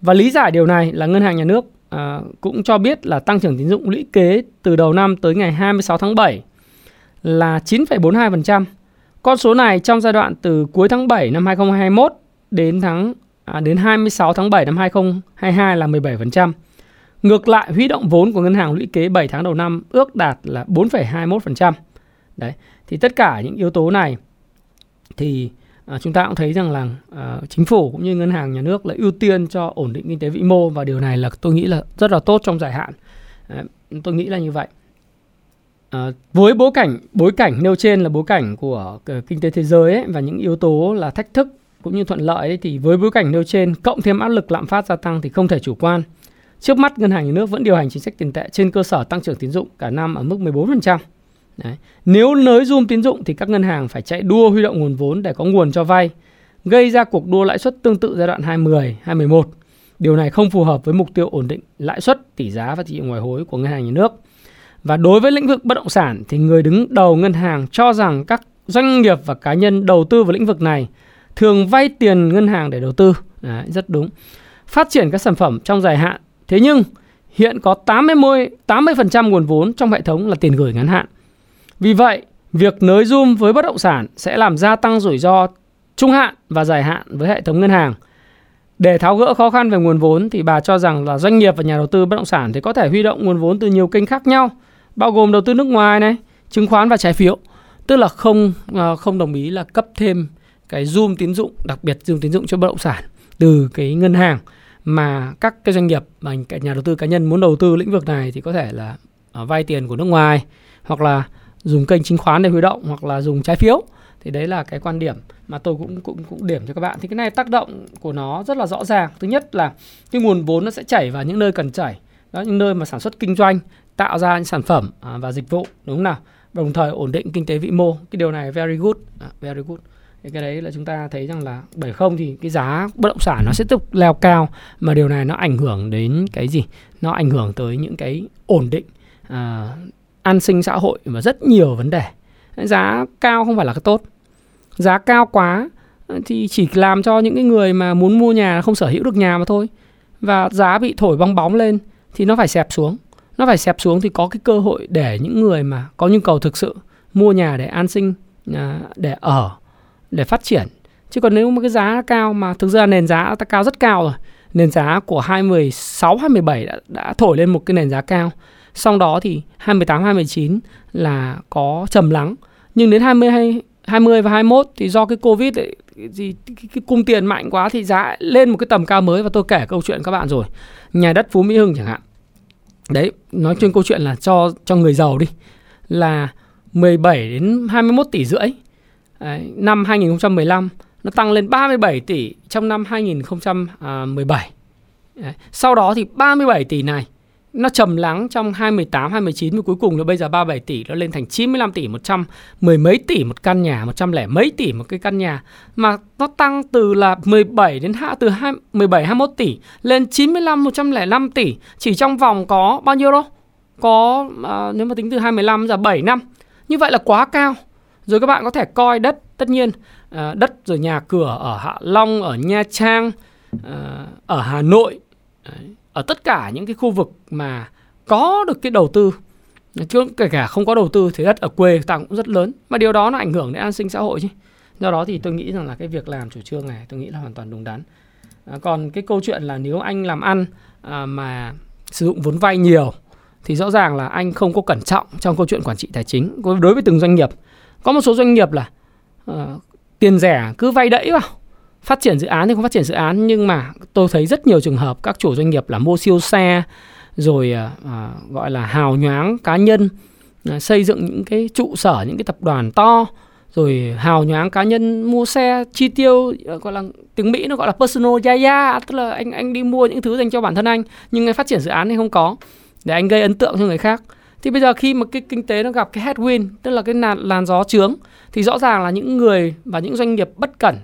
Và lý giải điều này là ngân hàng nhà nước uh, cũng cho biết là tăng trưởng tín dụng lũy kế từ đầu năm tới ngày 26 tháng 7 là 9,42%. Con số này trong giai đoạn từ cuối tháng 7 năm 2021 đến tháng à, đến 26 tháng 7 năm 2022 là 17%. Ngược lại, huy động vốn của ngân hàng lũy kế 7 tháng đầu năm ước đạt là 4,21%. Đấy, thì tất cả những yếu tố này thì à, chúng ta cũng thấy rằng là à, chính phủ cũng như ngân hàng nhà nước là ưu tiên cho ổn định kinh tế vĩ mô và điều này là tôi nghĩ là rất là tốt trong dài hạn. À, tôi nghĩ là như vậy. À, với bối cảnh bối cảnh nêu trên là bối cảnh của ờ, kinh tế thế giới ấy, và những yếu tố là thách thức cũng như thuận lợi ấy, thì với bối cảnh nêu trên cộng thêm áp lực lạm phát gia tăng thì không thể chủ quan. Trước mắt ngân hàng nhà nước vẫn điều hành chính sách tiền tệ trên cơ sở tăng trưởng tín dụng cả năm ở mức 14%. Đấy. Nếu nới zoom tín dụng thì các ngân hàng phải chạy đua huy động nguồn vốn để có nguồn cho vay, gây ra cuộc đua lãi suất tương tự giai đoạn 2010, 2011. Điều này không phù hợp với mục tiêu ổn định lãi suất, tỷ giá và thị trường ngoại hối của ngân hàng nhà nước. Và đối với lĩnh vực bất động sản thì người đứng đầu ngân hàng cho rằng các doanh nghiệp và cá nhân đầu tư vào lĩnh vực này thường vay tiền ngân hàng để đầu tư. Đấy, rất đúng. Phát triển các sản phẩm trong dài hạn. Thế nhưng hiện có 80 80% nguồn vốn trong hệ thống là tiền gửi ngắn hạn. Vì vậy, việc nới zoom với bất động sản sẽ làm gia tăng rủi ro trung hạn và dài hạn với hệ thống ngân hàng. Để tháo gỡ khó khăn về nguồn vốn thì bà cho rằng là doanh nghiệp và nhà đầu tư bất động sản thì có thể huy động nguồn vốn từ nhiều kênh khác nhau, bao gồm đầu tư nước ngoài này, chứng khoán và trái phiếu. Tức là không ờ, không đồng ý là cấp thêm cái zoom tín dụng, đặc biệt zoom tín dụng cho bất động sản từ cái ngân hàng mà các cái doanh nghiệp mà cả nhà đầu tư cá nhân muốn đầu tư lĩnh vực này thì có thể là ờ, vay tiền của nước ngoài hoặc là dùng kênh chứng khoán để huy động hoặc là dùng trái phiếu. Thì đấy là cái quan điểm mà tôi cũng cũng cũng điểm cho các bạn. Thì cái này tác động của nó rất là rõ ràng. Thứ nhất là cái nguồn vốn nó sẽ chảy vào những nơi cần chảy đó những nơi mà sản xuất kinh doanh tạo ra những sản phẩm à, và dịch vụ đúng không nào? Đồng thời ổn định kinh tế vĩ mô. Cái điều này very good à, very good. Thì cái đấy là chúng ta thấy rằng là bởi không thì cái giá bất động sản nó sẽ tiếp tục leo cao mà điều này nó ảnh hưởng đến cái gì? Nó ảnh hưởng tới những cái ổn định à, an sinh xã hội và rất nhiều vấn đề. Giá cao không phải là cái tốt. Giá cao quá à, thì chỉ làm cho những cái người mà muốn mua nhà không sở hữu được nhà mà thôi. Và giá bị thổi bong bóng lên thì nó phải xẹp xuống nó phải xẹp xuống thì có cái cơ hội để những người mà có nhu cầu thực sự mua nhà để an sinh à, để ở để phát triển chứ còn nếu mà cái giá cao mà thực ra nền giá ta cao rất cao rồi nền giá của 2016 2017 đã, đã thổi lên một cái nền giá cao. Sau đó thì 28 29 là có trầm lắng. Nhưng đến 20 20 và 21 thì do cái Covid ấy, gì cái, cái cung tiền mạnh quá thì giá lên một cái tầm cao mới và tôi kể câu chuyện các bạn rồi. Nhà đất Phú Mỹ Hưng chẳng hạn. Đấy, nói chung câu chuyện là cho cho người giàu đi là 17 đến 21 tỷ rưỡi. Đấy, năm 2015 nó tăng lên 37 tỷ trong năm 2017. À, Đấy. Sau đó thì 37 tỷ này nó trầm lắng trong 2018, 2019 và cuối cùng nó bây giờ 37 tỷ nó lên thành 95 tỷ, 100 mười mấy tỷ một căn nhà, 100 lẻ mấy tỷ một cái căn nhà mà nó tăng từ là 17 đến hạ từ 2, 17 21 tỷ lên 95 105 tỷ chỉ trong vòng có bao nhiêu đâu? Có à, nếu mà tính từ 2015 giờ 7 năm. Như vậy là quá cao. Rồi các bạn có thể coi đất tất nhiên à, đất rồi nhà cửa ở Hạ Long, ở Nha Trang, à, ở Hà Nội Đấy ở tất cả những cái khu vực mà có được cái đầu tư chứ kể cả không có đầu tư thì đất ở quê ta cũng rất lớn. Mà điều đó nó ảnh hưởng đến an sinh xã hội chứ. Do đó thì tôi nghĩ rằng là cái việc làm chủ trương này tôi nghĩ là hoàn toàn đúng đắn. À, còn cái câu chuyện là nếu anh làm ăn à, mà sử dụng vốn vay nhiều thì rõ ràng là anh không có cẩn trọng trong câu chuyện quản trị tài chính. Đối với từng doanh nghiệp có một số doanh nghiệp là uh, tiền rẻ cứ vay đẫy vào phát triển dự án thì không phát triển dự án nhưng mà tôi thấy rất nhiều trường hợp các chủ doanh nghiệp là mua siêu xe rồi à, à, gọi là hào nhoáng cá nhân à, xây dựng những cái trụ sở những cái tập đoàn to rồi hào nhoáng cá nhân mua xe chi tiêu ờ, gọi là tiếng Mỹ nó gọi là personal yaya tức là anh anh đi mua những thứ dành cho bản thân anh nhưng anh phát triển dự án thì không có để anh gây ấn tượng cho người khác. Thì bây giờ khi mà cái kinh tế nó gặp cái headwind tức là cái làn, làn gió trướng thì rõ ràng là những người và những doanh nghiệp bất cẩn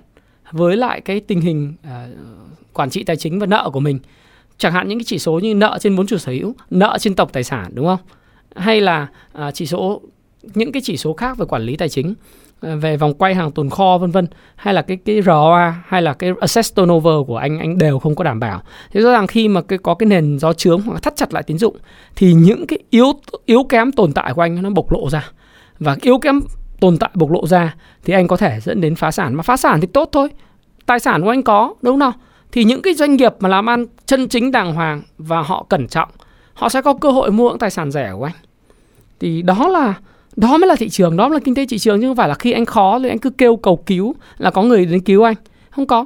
với lại cái tình hình à, quản trị tài chính và nợ của mình chẳng hạn những cái chỉ số như nợ trên vốn chủ sở hữu nợ trên tổng tài sản đúng không hay là à, chỉ số những cái chỉ số khác về quản lý tài chính à, về vòng quay hàng tồn kho vân vân hay là cái cái ROA hay là cái asset turnover của anh anh đều không có đảm bảo. Thế rõ ràng khi mà cái có cái nền gió trướng hoặc thắt chặt lại tín dụng thì những cái yếu yếu kém tồn tại của anh nó bộc lộ ra. Và yếu kém tồn tại bộc lộ ra thì anh có thể dẫn đến phá sản. Mà phá sản thì tốt thôi, tài sản của anh có, đúng không nào? Thì những cái doanh nghiệp mà làm ăn chân chính đàng hoàng và họ cẩn trọng, họ sẽ có cơ hội mua những tài sản rẻ của anh. Thì đó là, đó mới là thị trường, đó mới là kinh tế thị trường, chứ không phải là khi anh khó thì anh cứ kêu cầu cứu là có người đến cứu anh. Không có.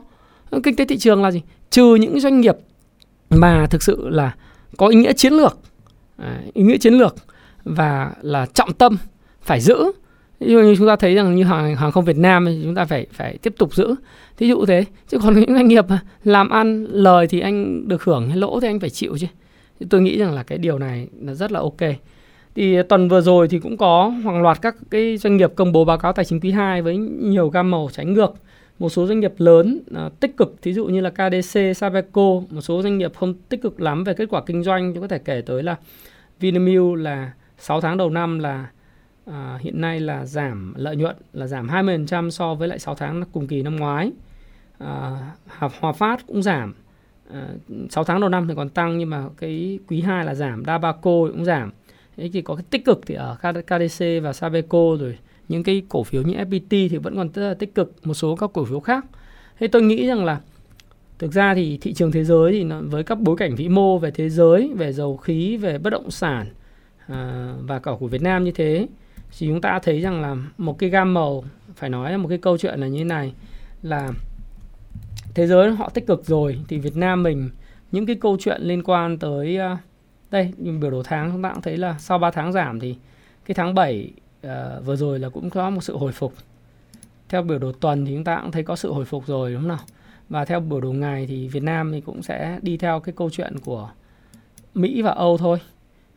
Kinh tế thị trường là gì? Trừ những doanh nghiệp mà thực sự là có ý nghĩa chiến lược à, ý nghĩa chiến lược và là trọng tâm phải giữ như chúng ta thấy rằng như hàng hàng không Việt Nam thì chúng ta phải phải tiếp tục giữ. Thí dụ thế chứ còn những doanh nghiệp làm ăn lời thì anh được hưởng hay lỗ thì anh phải chịu chứ. Tôi nghĩ rằng là cái điều này là rất là ok. Thì tuần vừa rồi thì cũng có hàng loạt các cái doanh nghiệp công bố báo cáo tài chính quý 2 với nhiều gam màu trái ngược. Một số doanh nghiệp lớn uh, tích cực thí dụ như là KDC, Sabeco một số doanh nghiệp không tích cực lắm về kết quả kinh doanh. Chúng có thể kể tới là Vinamilk là 6 tháng đầu năm là à, hiện nay là giảm lợi nhuận là giảm 20% so với lại 6 tháng cùng kỳ năm ngoái. À, Hòa Phát cũng giảm. À, 6 tháng đầu năm thì còn tăng nhưng mà cái quý 2 là giảm, Dabaco cũng giảm. Thế thì có cái tích cực thì ở KDC và Sabeco rồi những cái cổ phiếu như FPT thì vẫn còn rất là tích cực một số các cổ phiếu khác. Thế tôi nghĩ rằng là thực ra thì thị trường thế giới thì nó, với các bối cảnh vĩ mô về thế giới, về dầu khí, về bất động sản à, và cả của Việt Nam như thế thì chúng ta thấy rằng là một cái gam màu phải nói là một cái câu chuyện là như thế này là thế giới họ tích cực rồi thì Việt Nam mình những cái câu chuyện liên quan tới ờ, đây biểu đồ tháng chúng ta cũng thấy là sau 3 tháng giảm thì cái tháng 7 uh, ờ, vừa rồi là cũng có một sự hồi phục. Theo biểu đồ tuần thì chúng ta cũng thấy có sự hồi phục rồi đúng không nào? Và theo biểu đồ ngày thì Việt Nam thì cũng sẽ đi theo cái câu chuyện của Mỹ và Âu thôi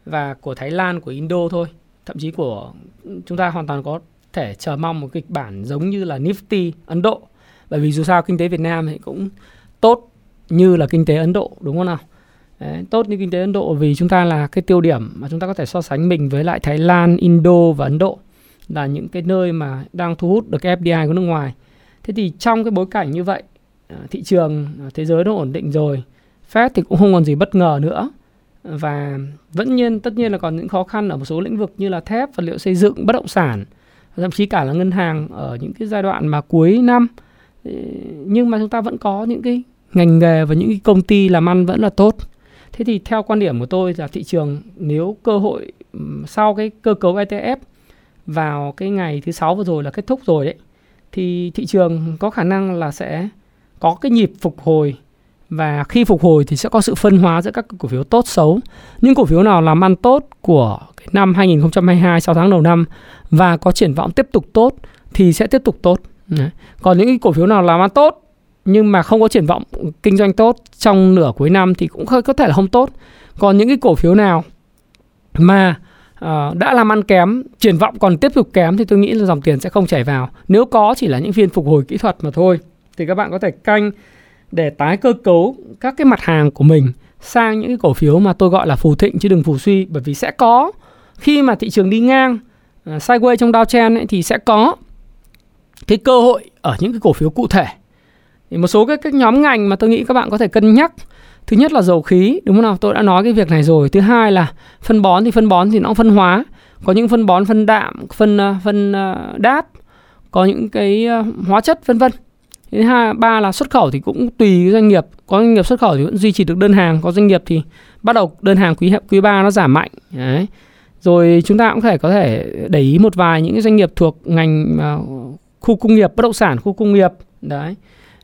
và của Thái Lan của Indo thôi thậm chí của chúng ta hoàn toàn có thể chờ mong một kịch bản giống như là Nifty Ấn Độ. Bởi vì dù sao kinh tế Việt Nam thì cũng tốt như là kinh tế Ấn Độ đúng không nào? Đấy, tốt như kinh tế Ấn Độ vì chúng ta là cái tiêu điểm mà chúng ta có thể so sánh mình với lại Thái Lan, Indo và Ấn Độ là những cái nơi mà đang thu hút được cái FDI của nước ngoài. Thế thì trong cái bối cảnh như vậy, à, thị trường à, thế giới nó ổn định rồi, Fed thì cũng không còn gì bất ngờ nữa và vẫn nhiên, tất nhiên là còn những khó khăn ở một số lĩnh vực như là thép, vật liệu xây dựng, bất động sản, thậm chí cả là ngân hàng ở những cái giai đoạn mà cuối năm. Nhưng mà chúng ta vẫn có những cái ngành nghề và những cái công ty làm ăn vẫn là tốt. Thế thì theo quan điểm của tôi là thị trường nếu cơ hội sau cái cơ cấu ETF vào cái ngày thứ sáu vừa rồi là kết thúc rồi đấy thì thị trường có khả năng là sẽ có cái nhịp phục hồi và khi phục hồi thì sẽ có sự phân hóa giữa các cổ phiếu tốt xấu. Những cổ phiếu nào làm ăn tốt của cái năm 2022 6 tháng đầu năm và có triển vọng tiếp tục tốt thì sẽ tiếp tục tốt. Còn những cái cổ phiếu nào làm ăn tốt nhưng mà không có triển vọng kinh doanh tốt trong nửa cuối năm thì cũng có thể là không tốt. Còn những cái cổ phiếu nào mà uh, đã làm ăn kém, triển vọng còn tiếp tục kém thì tôi nghĩ là dòng tiền sẽ không chảy vào. Nếu có chỉ là những phiên phục hồi kỹ thuật mà thôi thì các bạn có thể canh để tái cơ cấu các cái mặt hàng của mình sang những cái cổ phiếu mà tôi gọi là phù thịnh chứ đừng phù suy bởi vì sẽ có. Khi mà thị trường đi ngang uh, sideways trong downtrend ấy, thì sẽ có cái cơ hội ở những cái cổ phiếu cụ thể. Thì một số cái, các nhóm ngành mà tôi nghĩ các bạn có thể cân nhắc. Thứ nhất là dầu khí đúng không nào? Tôi đã nói cái việc này rồi. Thứ hai là phân bón thì phân bón thì nó phân hóa. Có những phân bón phân đạm phân ờ, phân uh, đát. Có những cái uh, hóa chất vân vân thứ hai ba là xuất khẩu thì cũng tùy doanh nghiệp. Có doanh nghiệp xuất khẩu thì vẫn duy trì được đơn hàng có doanh nghiệp thì bắt đầu đơn hàng quý quý ba nó giảm mạnh. Đấy. Rồi chúng ta cũng thể có thể để ý một vài những doanh nghiệp thuộc ngành uh, khu công nghiệp bất động sản khu công nghiệp. Đấy.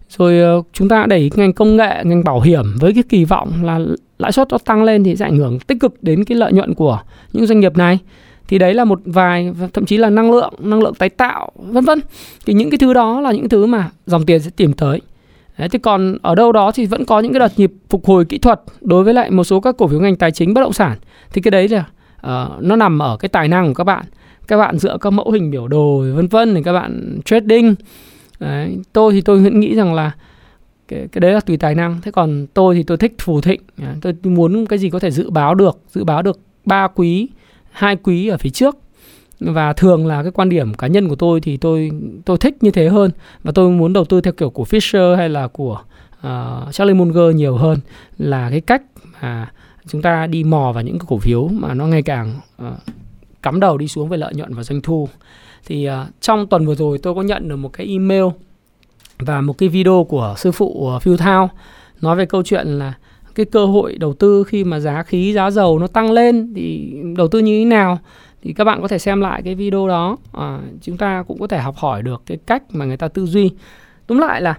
Rồi uh, chúng ta đẩy ngành công nghệ ngành bảo hiểm với cái kỳ vọng là lãi suất nó tăng lên thì sẽ ảnh hưởng tích cực đến cái lợi nhuận của những doanh nghiệp này thì đấy là một vài thậm chí là năng lượng năng lượng tái tạo vân vân. Thì những cái thứ đó là những thứ mà dòng tiền sẽ tìm tới. Đấy, thì còn ở đâu đó thì vẫn có những cái đợt nhịp phục hồi kỹ thuật đối với lại một số các cổ phiếu ngành tài chính bất động sản. Thì cái đấy là uh, nó nằm ở cái tài năng của các bạn. Các bạn dựa các mẫu hình biểu đồ vân vân thì các bạn trading. Đấy, tôi thì tôi vẫn nghĩ rằng là cái, cái đấy là tùy tài năng. Thế còn tôi thì tôi thích phù thịnh. Tôi muốn cái gì có thể dự báo được dự báo được ba quý hai quý ở phía trước. Và thường là cái quan điểm cá nhân của tôi thì tôi tôi thích như thế hơn và tôi muốn đầu tư theo kiểu của Fisher hay là của uh, Charlie Munger nhiều hơn là cái cách mà chúng ta đi mò vào những cái cổ phiếu mà nó ngày càng uh, cắm đầu đi xuống về lợi nhuận và doanh thu. Thì uh, trong tuần vừa rồi tôi có nhận được một cái email và một cái video của sư phụ ờ, uh, Phil Thao nói về câu chuyện là cái cơ hội đầu tư khi mà giá khí giá dầu nó tăng lên thì đầu tư như thế nào? Thì các bạn có thể xem lại cái video đó. À, chúng ta cũng có thể học hỏi được cái cách mà người ta tư duy. Tóm lại là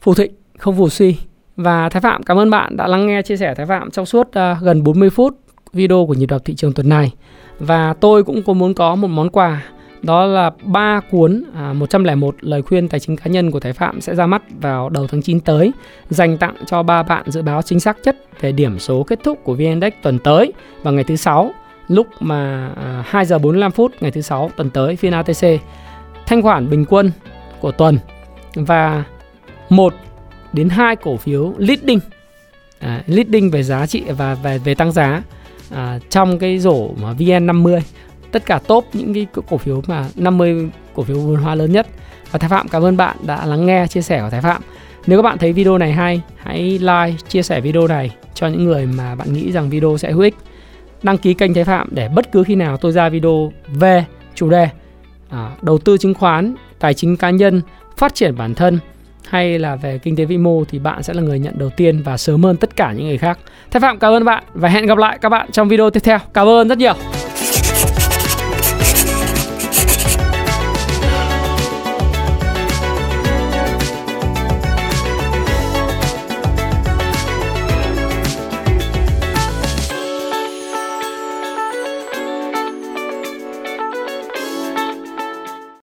phù thịnh không phù suy. Và Thái Phạm cảm ơn bạn đã lắng nghe chia sẻ Thái Phạm trong suốt uh, gần 40 phút video của nhịp đập thị trường tuần này. Và tôi cũng có muốn có một món quà đó là ba cuốn à, 101 lời khuyên tài chính cá nhân của Thái Phạm sẽ ra mắt vào đầu tháng 9 tới dành tặng cho ba bạn dự báo chính xác nhất về điểm số kết thúc của VN Index tuần tới vào ngày thứ sáu lúc mà à, 2 giờ 45 phút ngày thứ sáu tuần tới phiên ATC thanh khoản bình quân của tuần và một đến hai cổ phiếu leading à, leading về giá trị và về về tăng giá à, trong cái rổ mà VN50 tất cả top những cái cổ phiếu mà 50 cổ phiếu vốn hóa lớn nhất và Thái Phạm cảm ơn bạn đã lắng nghe chia sẻ của Thái Phạm nếu các bạn thấy video này hay hãy like chia sẻ video này cho những người mà bạn nghĩ rằng video sẽ hữu ích đăng ký kênh Thái Phạm để bất cứ khi nào tôi ra video về chủ đề à, đầu tư chứng khoán tài chính cá nhân phát triển bản thân hay là về kinh tế vĩ mô thì bạn sẽ là người nhận đầu tiên và sớm hơn tất cả những người khác. Thái Phạm cảm ơn bạn và hẹn gặp lại các bạn trong video tiếp theo. Cảm ơn rất nhiều.